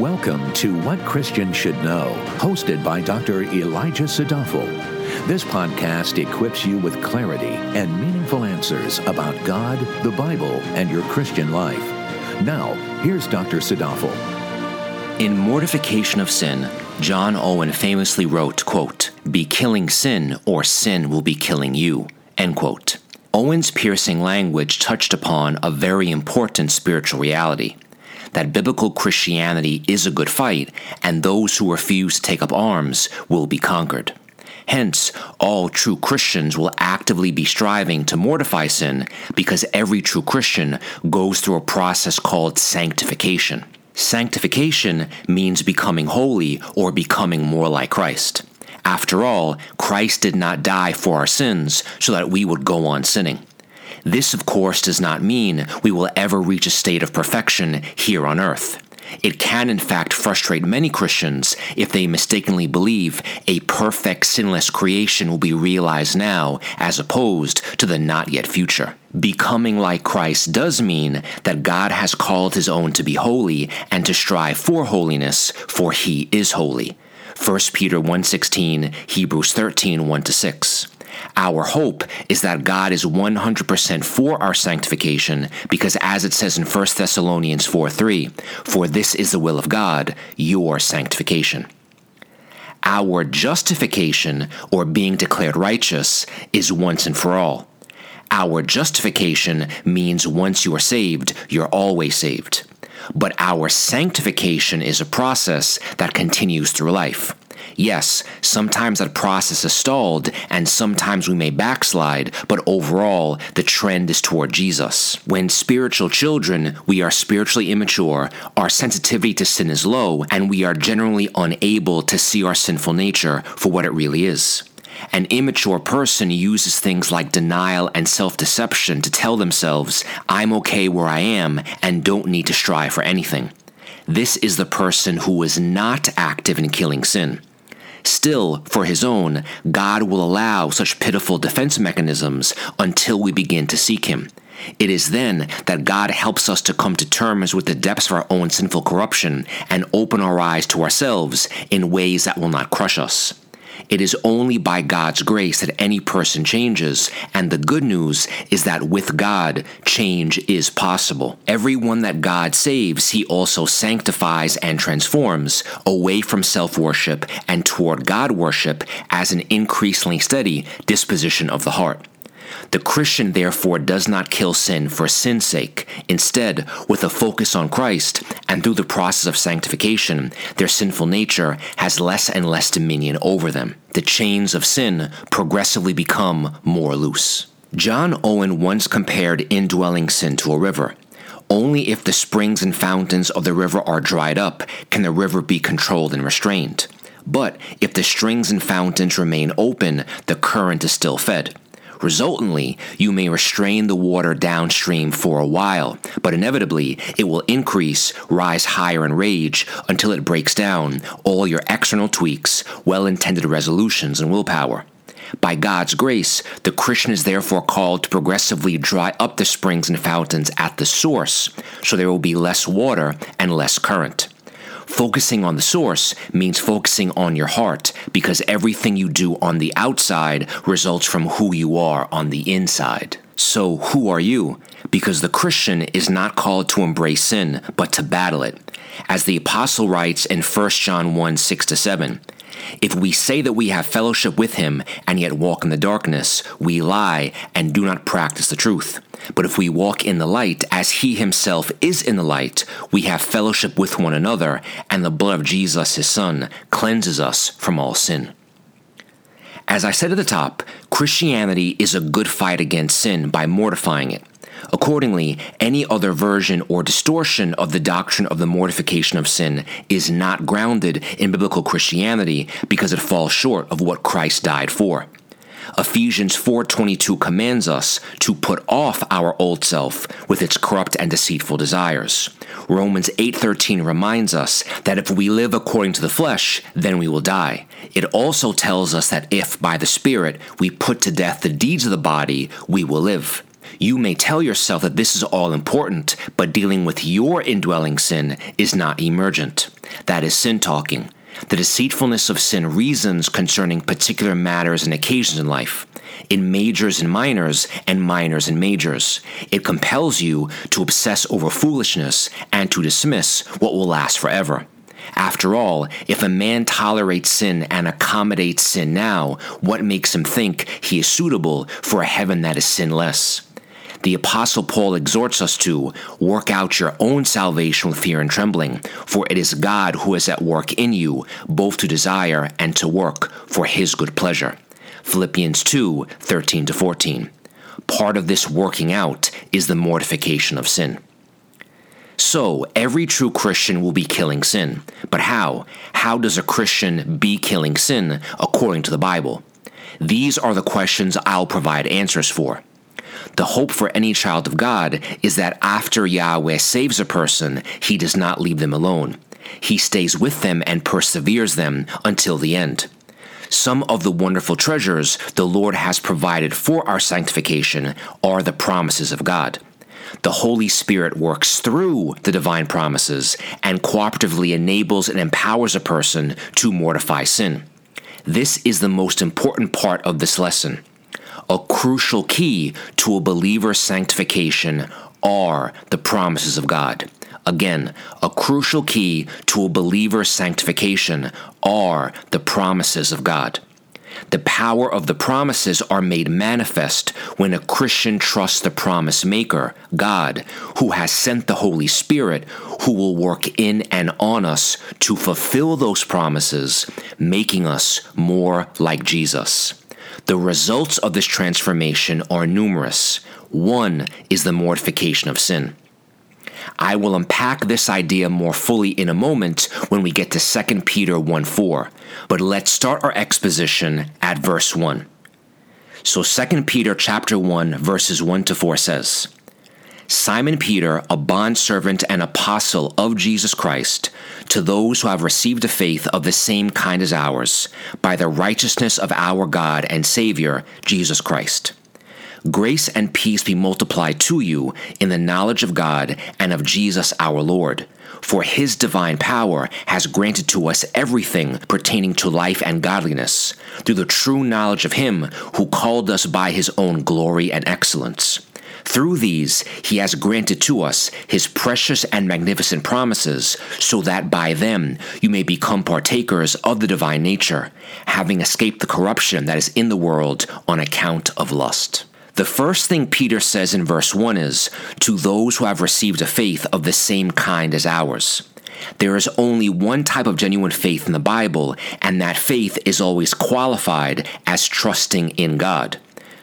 Welcome to What Christians Should Know, hosted by Dr. Elijah Sadafel. This podcast equips you with clarity and meaningful answers about God, the Bible, and your Christian life. Now, here's Dr. Sadafel. In Mortification of Sin, John Owen famously wrote, quote, Be killing sin, or sin will be killing you. End quote. Owen's piercing language touched upon a very important spiritual reality that biblical Christianity is a good fight, and those who refuse to take up arms will be conquered. Hence, all true Christians will actively be striving to mortify sin because every true Christian goes through a process called sanctification. Sanctification means becoming holy or becoming more like Christ. After all, Christ did not die for our sins so that we would go on sinning. This, of course, does not mean we will ever reach a state of perfection here on earth. It can, in fact, frustrate many Christians if they mistakenly believe a perfect, sinless creation will be realized now as opposed to the not yet future. Becoming like Christ does mean that God has called his own to be holy and to strive for holiness, for he is holy. 1 Peter 1:16, Hebrews 13 1 6. Our hope is that God is 100% for our sanctification because, as it says in 1 Thessalonians 4 3, for this is the will of God, your sanctification. Our justification, or being declared righteous, is once and for all. Our justification means once you are saved, you're always saved. But our sanctification is a process that continues through life. Yes, sometimes that process is stalled and sometimes we may backslide, but overall, the trend is toward Jesus. When spiritual children, we are spiritually immature, our sensitivity to sin is low, and we are generally unable to see our sinful nature for what it really is. An immature person uses things like denial and self deception to tell themselves, I'm okay where I am and don't need to strive for anything. This is the person who is not active in killing sin. Still, for his own, God will allow such pitiful defense mechanisms until we begin to seek him. It is then that God helps us to come to terms with the depths of our own sinful corruption and open our eyes to ourselves in ways that will not crush us. It is only by God's grace that any person changes, and the good news is that with God, change is possible. Everyone that God saves, he also sanctifies and transforms away from self worship and toward God worship as an increasingly steady disposition of the heart. The Christian, therefore, does not kill sin for sin's sake. Instead, with a focus on Christ and through the process of sanctification, their sinful nature has less and less dominion over them. The chains of sin progressively become more loose. John Owen once compared indwelling sin to a river. Only if the springs and fountains of the river are dried up can the river be controlled and restrained. But if the springs and fountains remain open, the current is still fed. Resultantly, you may restrain the water downstream for a while, but inevitably it will increase, rise higher in rage until it breaks down all your external tweaks, well intended resolutions, and willpower. By God's grace, the Christian is therefore called to progressively dry up the springs and fountains at the source, so there will be less water and less current. Focusing on the source means focusing on your heart because everything you do on the outside results from who you are on the inside. So, who are you? Because the Christian is not called to embrace sin, but to battle it. As the apostle writes in 1 John 1 6 7, if we say that we have fellowship with him and yet walk in the darkness, we lie and do not practice the truth. But if we walk in the light as he himself is in the light, we have fellowship with one another, and the blood of Jesus, his Son, cleanses us from all sin. As I said at the top, Christianity is a good fight against sin by mortifying it. Accordingly, any other version or distortion of the doctrine of the mortification of sin is not grounded in biblical Christianity because it falls short of what Christ died for. Ephesians 4:22 commands us to put off our old self with its corrupt and deceitful desires. Romans 8:13 reminds us that if we live according to the flesh, then we will die. It also tells us that if by the spirit we put to death the deeds of the body, we will live. You may tell yourself that this is all important, but dealing with your indwelling sin is not emergent. That is sin talking. The deceitfulness of sin reasons concerning particular matters and occasions in life, in majors and minors, and minors and majors. It compels you to obsess over foolishness and to dismiss what will last forever. After all, if a man tolerates sin and accommodates sin now, what makes him think he is suitable for a heaven that is sinless? The Apostle Paul exhorts us to work out your own salvation with fear and trembling, for it is God who is at work in you, both to desire and to work for his good pleasure. Philippians 2 13 14. Part of this working out is the mortification of sin. So, every true Christian will be killing sin. But how? How does a Christian be killing sin according to the Bible? These are the questions I'll provide answers for. The hope for any child of God is that after Yahweh saves a person, he does not leave them alone. He stays with them and perseveres them until the end. Some of the wonderful treasures the Lord has provided for our sanctification are the promises of God the Holy Spirit works through the divine promises and cooperatively enables and empowers a person to mortify sin. This is the most important part of this lesson. A crucial key to a believer's sanctification are the promises of God. Again, a crucial key to a believer's sanctification are the promises of God. The power of the promises are made manifest when a Christian trusts the promise maker, God, who has sent the Holy Spirit, who will work in and on us to fulfill those promises, making us more like Jesus. The results of this transformation are numerous. One is the mortification of sin. I will unpack this idea more fully in a moment when we get to 2 Peter 1 4. But let's start our exposition at verse 1. So 2 Peter chapter 1 verses 1 to 4 says, Simon Peter, a bondservant and apostle of Jesus Christ, to those who have received a faith of the same kind as ours, by the righteousness of our God and Savior, Jesus Christ. Grace and peace be multiplied to you in the knowledge of God and of Jesus our Lord. For his divine power has granted to us everything pertaining to life and godliness, through the true knowledge of him who called us by his own glory and excellence. Through these, he has granted to us his precious and magnificent promises, so that by them you may become partakers of the divine nature, having escaped the corruption that is in the world on account of lust. The first thing Peter says in verse 1 is, To those who have received a faith of the same kind as ours. There is only one type of genuine faith in the Bible, and that faith is always qualified as trusting in God.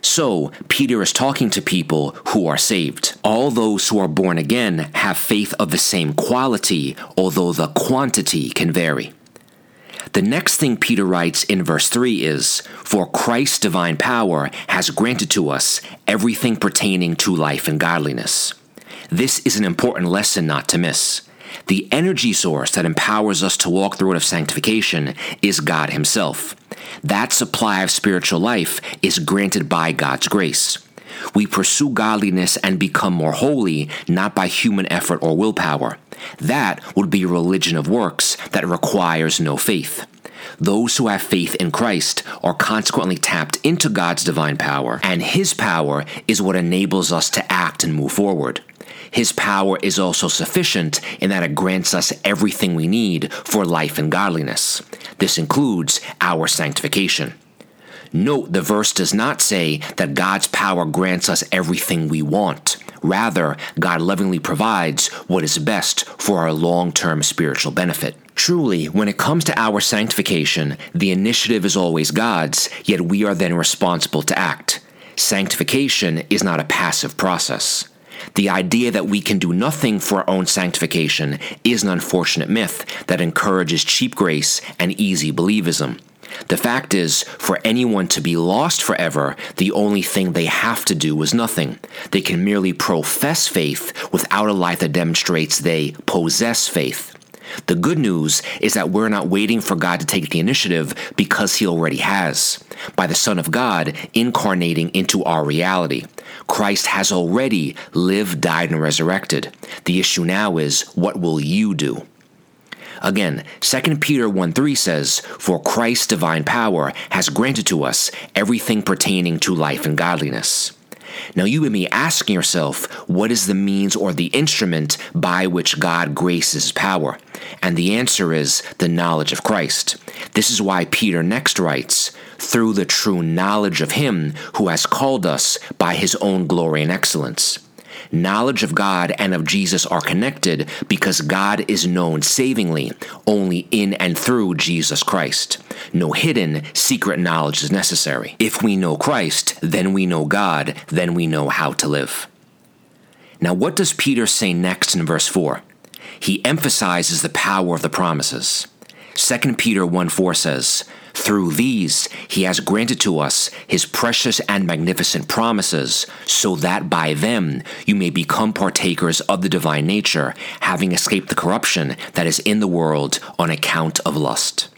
So, Peter is talking to people who are saved. All those who are born again have faith of the same quality, although the quantity can vary. The next thing Peter writes in verse 3 is For Christ's divine power has granted to us everything pertaining to life and godliness. This is an important lesson not to miss. The energy source that empowers us to walk the road of sanctification is God Himself. That supply of spiritual life is granted by God's grace. We pursue godliness and become more holy not by human effort or willpower. That would be a religion of works that requires no faith. Those who have faith in Christ are consequently tapped into God's divine power, and His power is what enables us to act and move forward. His power is also sufficient in that it grants us everything we need for life and godliness. This includes our sanctification. Note the verse does not say that God's power grants us everything we want. Rather, God lovingly provides what is best for our long term spiritual benefit. Truly, when it comes to our sanctification, the initiative is always God's, yet we are then responsible to act. Sanctification is not a passive process. The idea that we can do nothing for our own sanctification is an unfortunate myth that encourages cheap grace and easy believism. The fact is, for anyone to be lost forever, the only thing they have to do is nothing. They can merely profess faith without a life that demonstrates they possess faith. The good news is that we're not waiting for God to take the initiative because He already has. By the Son of God incarnating into our reality. Christ has already lived, died, and resurrected. The issue now is what will you do? Again, 2 Peter 1 3 says, For Christ's divine power has granted to us everything pertaining to life and godliness. Now you and me asking yourself, what is the means or the instrument by which God graces power? And the answer is the knowledge of Christ. This is why Peter next writes, through the true knowledge of Him who has called us by His own glory and excellence. Knowledge of God and of Jesus are connected because God is known savingly only in and through Jesus Christ. No hidden, secret knowledge is necessary. If we know Christ, then we know God, then we know how to live. Now, what does Peter say next in verse 4? He emphasizes the power of the promises. 2 Peter 1 4 says, through these, he has granted to us his precious and magnificent promises, so that by them you may become partakers of the divine nature, having escaped the corruption that is in the world on account of lust.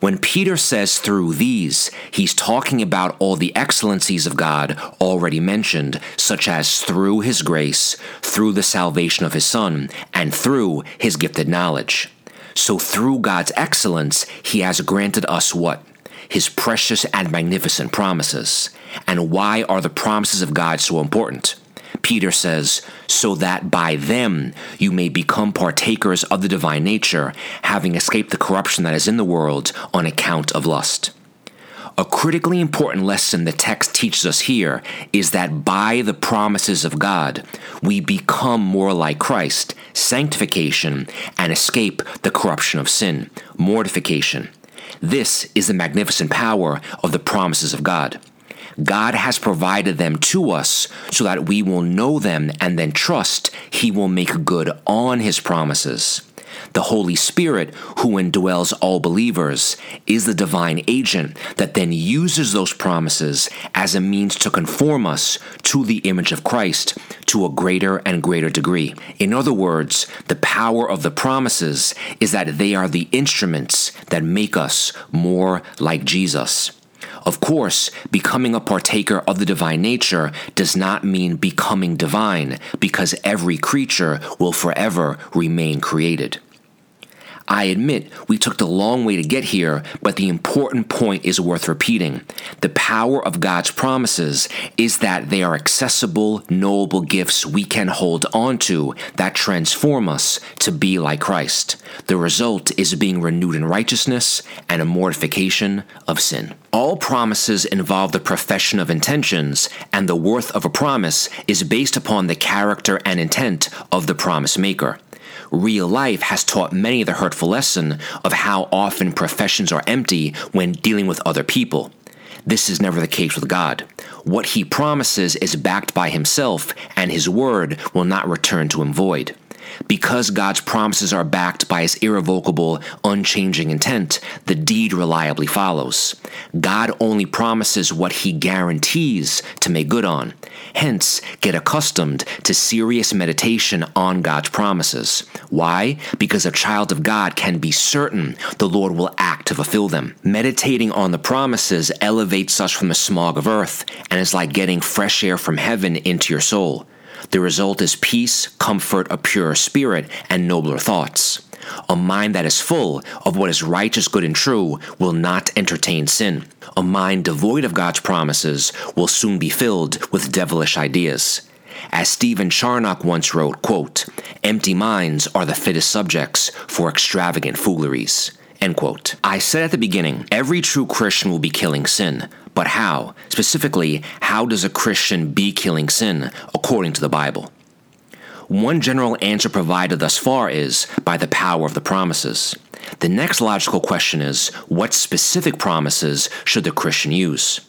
When Peter says through these, he's talking about all the excellencies of God already mentioned, such as through his grace, through the salvation of his Son, and through his gifted knowledge. So through God's excellence, He has granted us what? His precious and magnificent promises. And why are the promises of God so important? Peter says, so that by them you may become partakers of the divine nature, having escaped the corruption that is in the world on account of lust. A critically important lesson the text teaches us here is that by the promises of God, we become more like Christ, sanctification, and escape the corruption of sin, mortification. This is the magnificent power of the promises of God. God has provided them to us so that we will know them and then trust He will make good on His promises. The Holy Spirit, who indwells all believers, is the divine agent that then uses those promises as a means to conform us to the image of Christ to a greater and greater degree. In other words, the power of the promises is that they are the instruments that make us more like Jesus. Of course, becoming a partaker of the divine nature does not mean becoming divine, because every creature will forever remain created. I admit we took the long way to get here, but the important point is worth repeating. The power of God's promises is that they are accessible, knowable gifts we can hold onto that transform us to be like Christ. The result is being renewed in righteousness and a mortification of sin. All promises involve the profession of intentions, and the worth of a promise is based upon the character and intent of the promise maker real life has taught many the hurtful lesson of how often professions are empty when dealing with other people. This is never the case with God. What he promises is backed by himself, and his word will not return to him void. Because God's promises are backed by his irrevocable, unchanging intent, the deed reliably follows. God only promises what he guarantees to make good on. Hence, get accustomed to serious meditation on God's promises. Why? Because a child of God can be certain the Lord will act to fulfill them. Meditating on the promises elevates us from the smog of earth and is like getting fresh air from heaven into your soul. The result is peace, comfort, a purer spirit, and nobler thoughts. A mind that is full of what is righteous, good, and true will not entertain sin. A mind devoid of God's promises will soon be filled with devilish ideas. As Stephen Charnock once wrote, quote, empty minds are the fittest subjects for extravagant fooleries. End quote. I said at the beginning, every true Christian will be killing sin. But how? Specifically, how does a Christian be killing sin according to the Bible? One general answer provided thus far is by the power of the promises. The next logical question is what specific promises should the Christian use?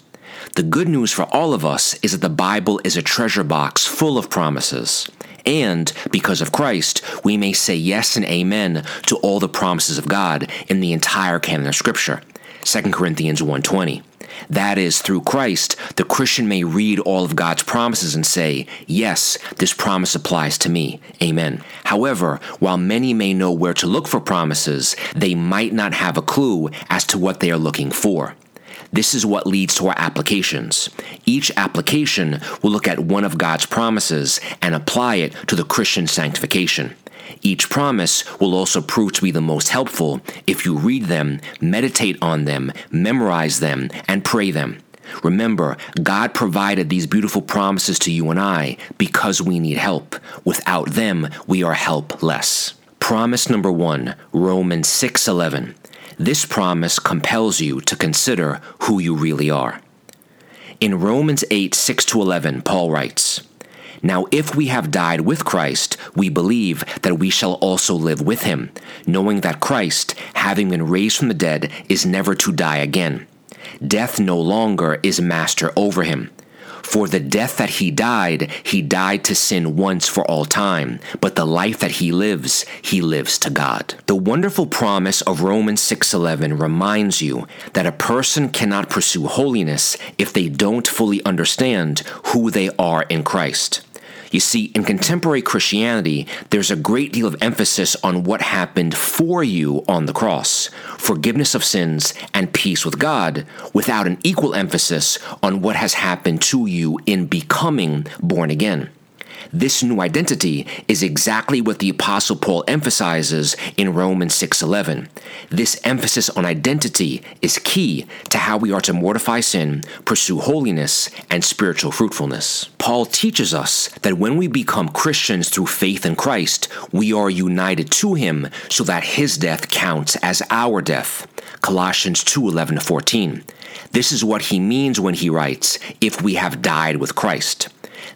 The good news for all of us is that the Bible is a treasure box full of promises. And because of Christ, we may say yes and amen to all the promises of God in the entire canon of Scripture. 2 Corinthians 1:20. That is, through Christ, the Christian may read all of God's promises and say, Yes, this promise applies to me. Amen. However, while many may know where to look for promises, they might not have a clue as to what they are looking for. This is what leads to our applications. Each application will look at one of God's promises and apply it to the Christian sanctification. Each promise will also prove to be the most helpful if you read them, meditate on them, memorize them, and pray them. Remember, God provided these beautiful promises to you and I because we need help. Without them, we are helpless. Promise number 1, Romans 6:11. This promise compels you to consider who you really are. In Romans 8 6 to 11, Paul writes, now, if we have died with Christ, we believe that we shall also live with him, knowing that Christ, having been raised from the dead, is never to die again. Death no longer is master over him. For the death that he died, he died to sin once for all time, but the life that he lives, he lives to God. The wonderful promise of Romans 6:11 reminds you that a person cannot pursue holiness if they don't fully understand who they are in Christ. You see, in contemporary Christianity, there's a great deal of emphasis on what happened for you on the cross forgiveness of sins and peace with God, without an equal emphasis on what has happened to you in becoming born again. This new identity is exactly what the apostle Paul emphasizes in Romans 6:11. This emphasis on identity is key to how we are to mortify sin, pursue holiness, and spiritual fruitfulness. Paul teaches us that when we become Christians through faith in Christ, we are united to him so that his death counts as our death. Colossians 2:11 14. This is what he means when he writes, if we have died with Christ.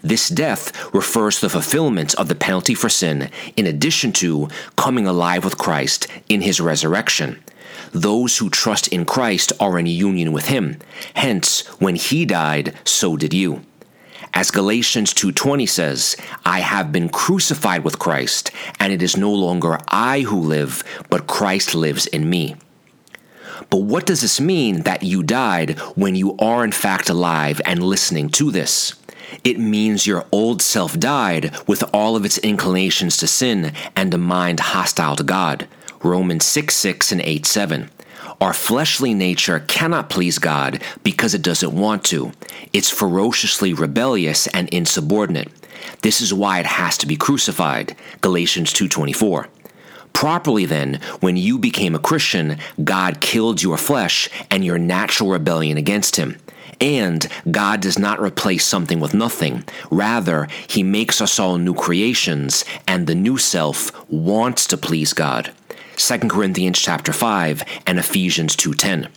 This death refers to the fulfillment of the penalty for sin, in addition to coming alive with Christ in his resurrection. Those who trust in Christ are in union with him. Hence, when he died, so did you. As Galatians 2:20 says, I have been crucified with Christ, and it is no longer I who live, but Christ lives in me. But what does this mean that you died when you are in fact alive and listening to this? It means your old self died with all of its inclinations to sin and a mind hostile to God. Romans 6 6 and 8 7. Our fleshly nature cannot please God because it doesn't want to. It's ferociously rebellious and insubordinate. This is why it has to be crucified. Galatians 2:24. Properly then, when you became a Christian, God killed your flesh and your natural rebellion against him. And God does not replace something with nothing. Rather, He makes us all new creations, and the new self wants to please God. 2 Corinthians chapter 5 and Ephesians 2:10.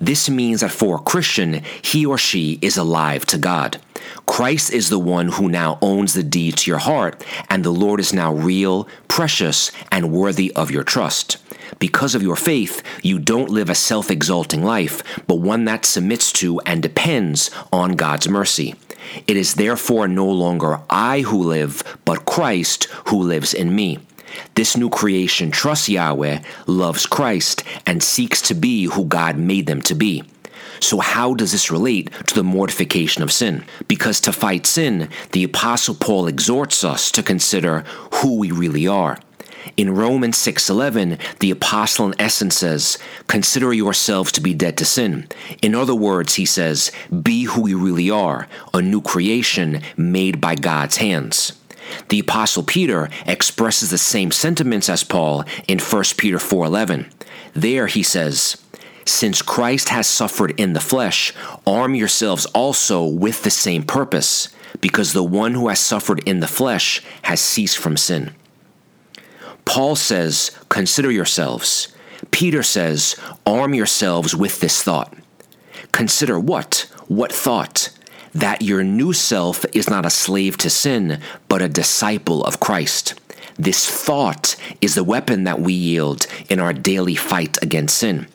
This means that for a Christian, he or she is alive to God. Christ is the one who now owns the deed to your heart, and the Lord is now real, precious, and worthy of your trust. Because of your faith, you don't live a self exalting life, but one that submits to and depends on God's mercy. It is therefore no longer I who live, but Christ who lives in me. This new creation trusts Yahweh, loves Christ, and seeks to be who God made them to be. So, how does this relate to the mortification of sin? Because to fight sin, the Apostle Paul exhorts us to consider who we really are. In Romans 6:11, the apostle in essence says, "Consider yourselves to be dead to sin." In other words, he says, "Be who you really are, a new creation made by God's hands." The apostle Peter expresses the same sentiments as Paul in 1 Peter 4:11. There he says, since Christ has suffered in the flesh, arm yourselves also with the same purpose, because the one who has suffered in the flesh has ceased from sin. Paul says, Consider yourselves. Peter says, Arm yourselves with this thought. Consider what? What thought? That your new self is not a slave to sin, but a disciple of Christ. This thought is the weapon that we yield in our daily fight against sin.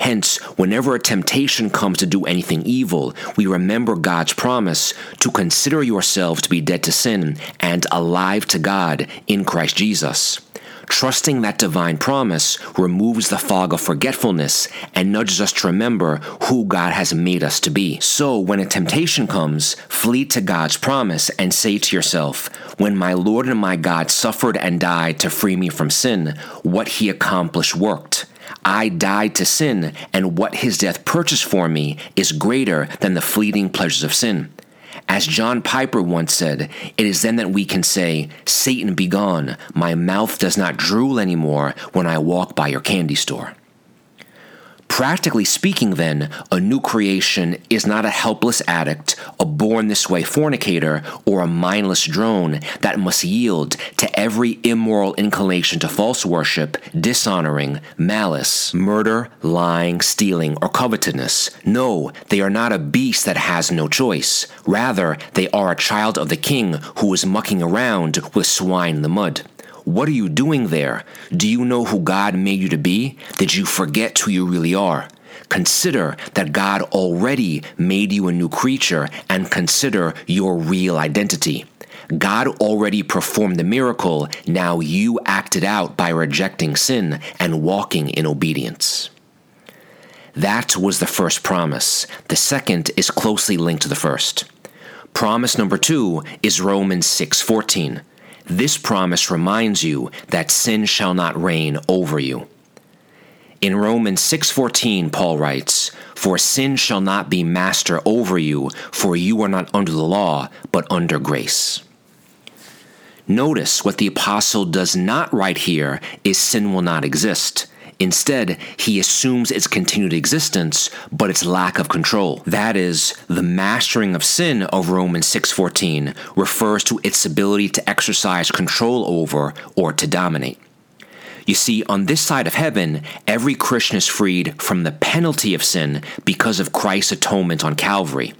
Hence, whenever a temptation comes to do anything evil, we remember God's promise to consider yourselves to be dead to sin and alive to God in Christ Jesus. Trusting that divine promise removes the fog of forgetfulness and nudges us to remember who God has made us to be. So, when a temptation comes, flee to God's promise and say to yourself, When my Lord and my God suffered and died to free me from sin, what he accomplished worked. I died to sin, and what his death purchased for me is greater than the fleeting pleasures of sin. As John Piper once said, it is then that we can say, Satan be gone, my mouth does not drool anymore when I walk by your candy store. Practically speaking, then, a new creation is not a helpless addict, a born this way fornicator, or a mindless drone that must yield to every immoral inclination to false worship, dishonoring, malice, murder, lying, stealing, or covetousness. No, they are not a beast that has no choice. Rather, they are a child of the king who is mucking around with swine in the mud. What are you doing there? Do you know who God made you to be? Did you forget who you really are? Consider that God already made you a new creature and consider your real identity. God already performed the miracle, now you act it out by rejecting sin and walking in obedience. That was the first promise. The second is closely linked to the first. Promise number 2 is Romans 6:14. This promise reminds you that sin shall not reign over you. In Romans 6:14 Paul writes, "For sin shall not be master over you, for you are not under the law, but under grace." Notice what the apostle does not write here is sin will not exist. Instead, he assumes its continued existence, but its lack of control. That is, the mastering of sin of Romans 6:14 refers to its ability to exercise control over or to dominate. You see, on this side of heaven, every Christian is freed from the penalty of sin because of Christ's atonement on Calvary.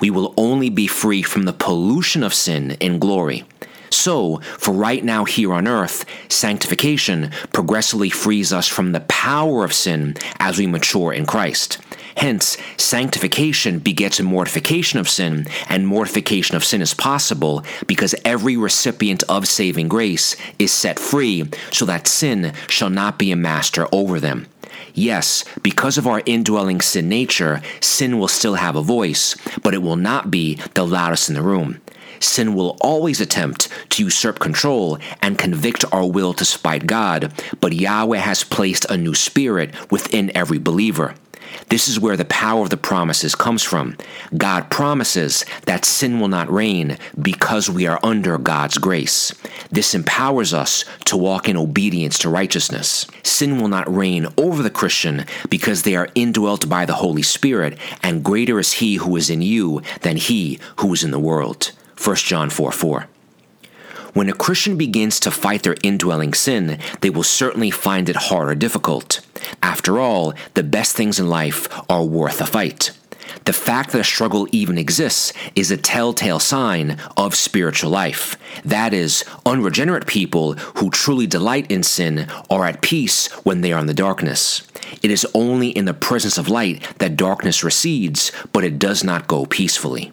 We will only be free from the pollution of sin in glory. So, for right now here on earth, sanctification progressively frees us from the power of sin as we mature in Christ. Hence, sanctification begets a mortification of sin, and mortification of sin is possible because every recipient of saving grace is set free so that sin shall not be a master over them. Yes, because of our indwelling sin nature, sin will still have a voice, but it will not be the loudest in the room sin will always attempt to usurp control and convict our will to spite God, but Yahweh has placed a new spirit within every believer. This is where the power of the promises comes from. God promises that sin will not reign because we are under God's grace. This empowers us to walk in obedience to righteousness. Sin will not reign over the Christian because they are indwelt by the Holy Spirit, and greater is He who is in you than He who is in the world. 1 John 4 4. When a Christian begins to fight their indwelling sin, they will certainly find it hard or difficult. After all, the best things in life are worth a fight. The fact that a struggle even exists is a telltale sign of spiritual life. That is, unregenerate people who truly delight in sin are at peace when they are in the darkness. It is only in the presence of light that darkness recedes, but it does not go peacefully.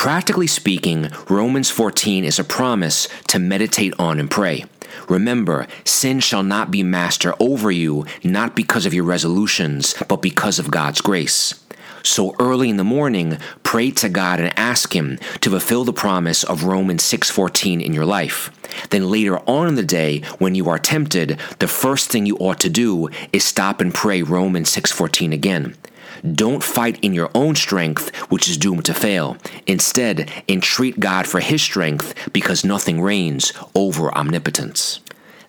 Practically speaking, Romans 14 is a promise to meditate on and pray. Remember, sin shall not be master over you, not because of your resolutions, but because of God's grace. So early in the morning, pray to God and ask him to fulfill the promise of Romans 6:14 in your life. Then later on in the day, when you are tempted, the first thing you ought to do is stop and pray Romans 6:14 again. Don't fight in your own strength, which is doomed to fail. Instead, entreat God for His strength because nothing reigns over omnipotence.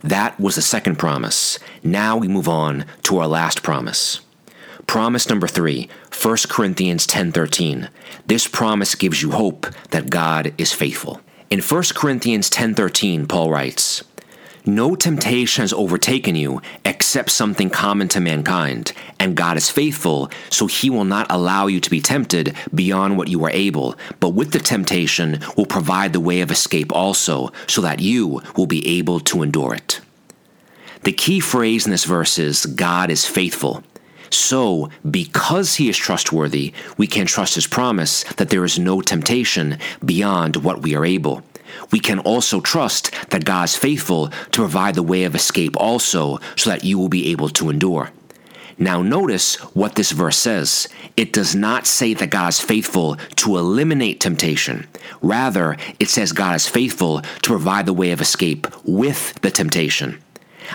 That was the second promise. Now we move on to our last promise. Promise number 3, 1 Corinthians 10:13. This promise gives you hope that God is faithful. In 1 Corinthians 10:13, Paul writes, no temptation has overtaken you except something common to mankind, and God is faithful, so he will not allow you to be tempted beyond what you are able, but with the temptation will provide the way of escape also, so that you will be able to endure it. The key phrase in this verse is God is faithful. So, because he is trustworthy, we can trust his promise that there is no temptation beyond what we are able. We can also trust that God is faithful to provide the way of escape also, so that you will be able to endure. Now, notice what this verse says. It does not say that God is faithful to eliminate temptation. Rather, it says God is faithful to provide the way of escape with the temptation.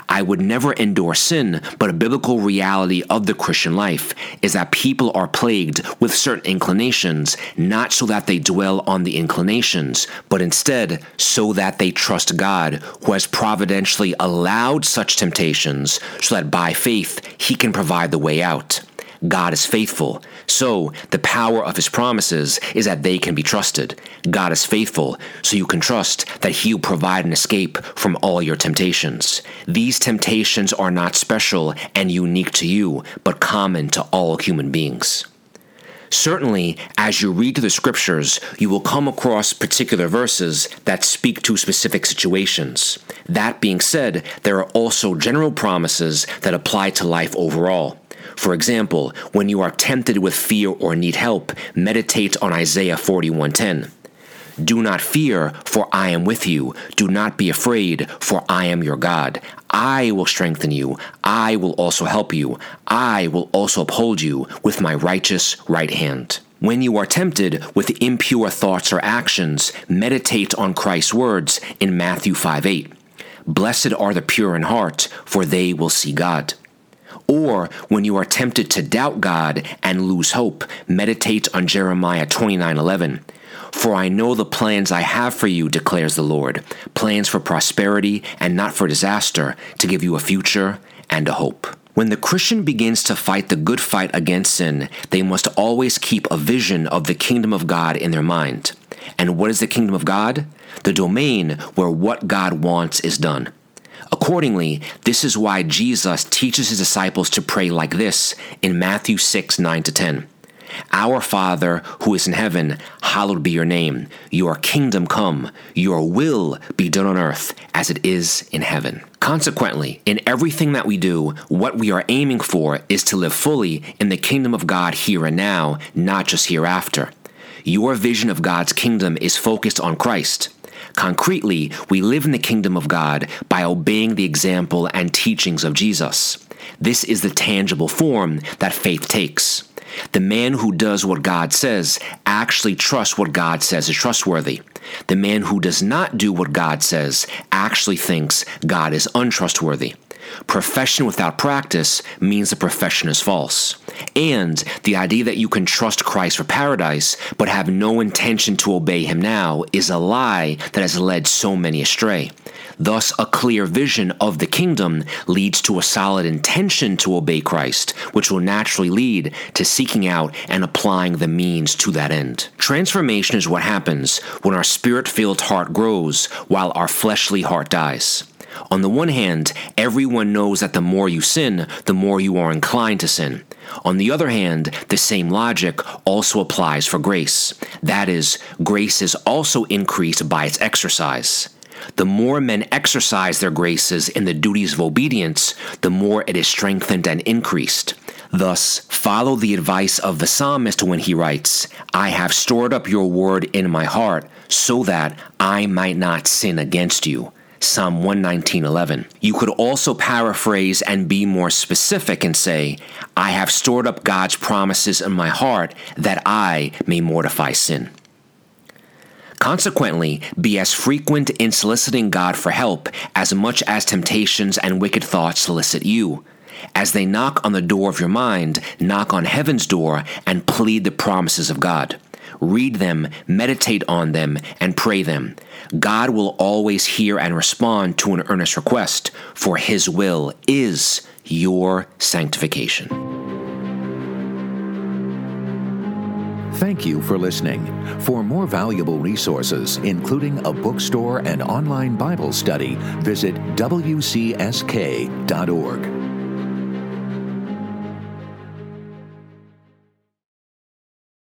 I would never endure sin, but a biblical reality of the Christian life is that people are plagued with certain inclinations, not so that they dwell on the inclinations, but instead so that they trust God, who has providentially allowed such temptations, so that by faith he can provide the way out. God is faithful. So, the power of his promises is that they can be trusted. God is faithful, so you can trust that he will provide an escape from all your temptations. These temptations are not special and unique to you, but common to all human beings. Certainly, as you read the scriptures, you will come across particular verses that speak to specific situations. That being said, there are also general promises that apply to life overall. For example, when you are tempted with fear or need help, meditate on Isaiah 41:10. Do not fear, for I am with you. Do not be afraid, for I am your God. I will strengthen you. I will also help you. I will also uphold you with my righteous right hand. When you are tempted with impure thoughts or actions, meditate on Christ's words in Matthew 5 8. Blessed are the pure in heart, for they will see God. Or when you are tempted to doubt God and lose hope, meditate on Jeremiah 29:11. For I know the plans I have for you, declares the Lord, plans for prosperity and not for disaster, to give you a future and a hope. When the Christian begins to fight the good fight against sin, they must always keep a vision of the kingdom of God in their mind. And what is the kingdom of God? The domain where what God wants is done. Accordingly, this is why Jesus teaches his disciples to pray like this in Matthew 6 9 to 10. Our Father who is in heaven, hallowed be your name. Your kingdom come, your will be done on earth as it is in heaven. Consequently, in everything that we do, what we are aiming for is to live fully in the kingdom of God here and now, not just hereafter. Your vision of God's kingdom is focused on Christ. Concretely, we live in the kingdom of God by obeying the example and teachings of Jesus. This is the tangible form that faith takes. The man who does what God says actually trusts what God says is trustworthy. The man who does not do what God says actually thinks God is untrustworthy. Profession without practice means the profession is false. And the idea that you can trust Christ for paradise but have no intention to obey him now is a lie that has led so many astray. Thus, a clear vision of the kingdom leads to a solid intention to obey Christ, which will naturally lead to seeking out and applying the means to that end. Transformation is what happens when our spirit filled heart grows while our fleshly heart dies. On the one hand, everyone knows that the more you sin, the more you are inclined to sin. On the other hand, the same logic also applies for grace. That is, grace is also increased by its exercise. The more men exercise their graces in the duties of obedience, the more it is strengthened and increased. Thus, follow the advice of the psalmist when he writes, I have stored up your word in my heart so that I might not sin against you. Psalm 119:11. You could also paraphrase and be more specific and say, I have stored up God's promises in my heart that I may mortify sin. Consequently, be as frequent in soliciting God for help as much as temptations and wicked thoughts solicit you. As they knock on the door of your mind, knock on heaven's door and plead the promises of God. Read them, meditate on them, and pray them. God will always hear and respond to an earnest request, for His will is your sanctification. Thank you for listening. For more valuable resources, including a bookstore and online Bible study, visit WCSK.org.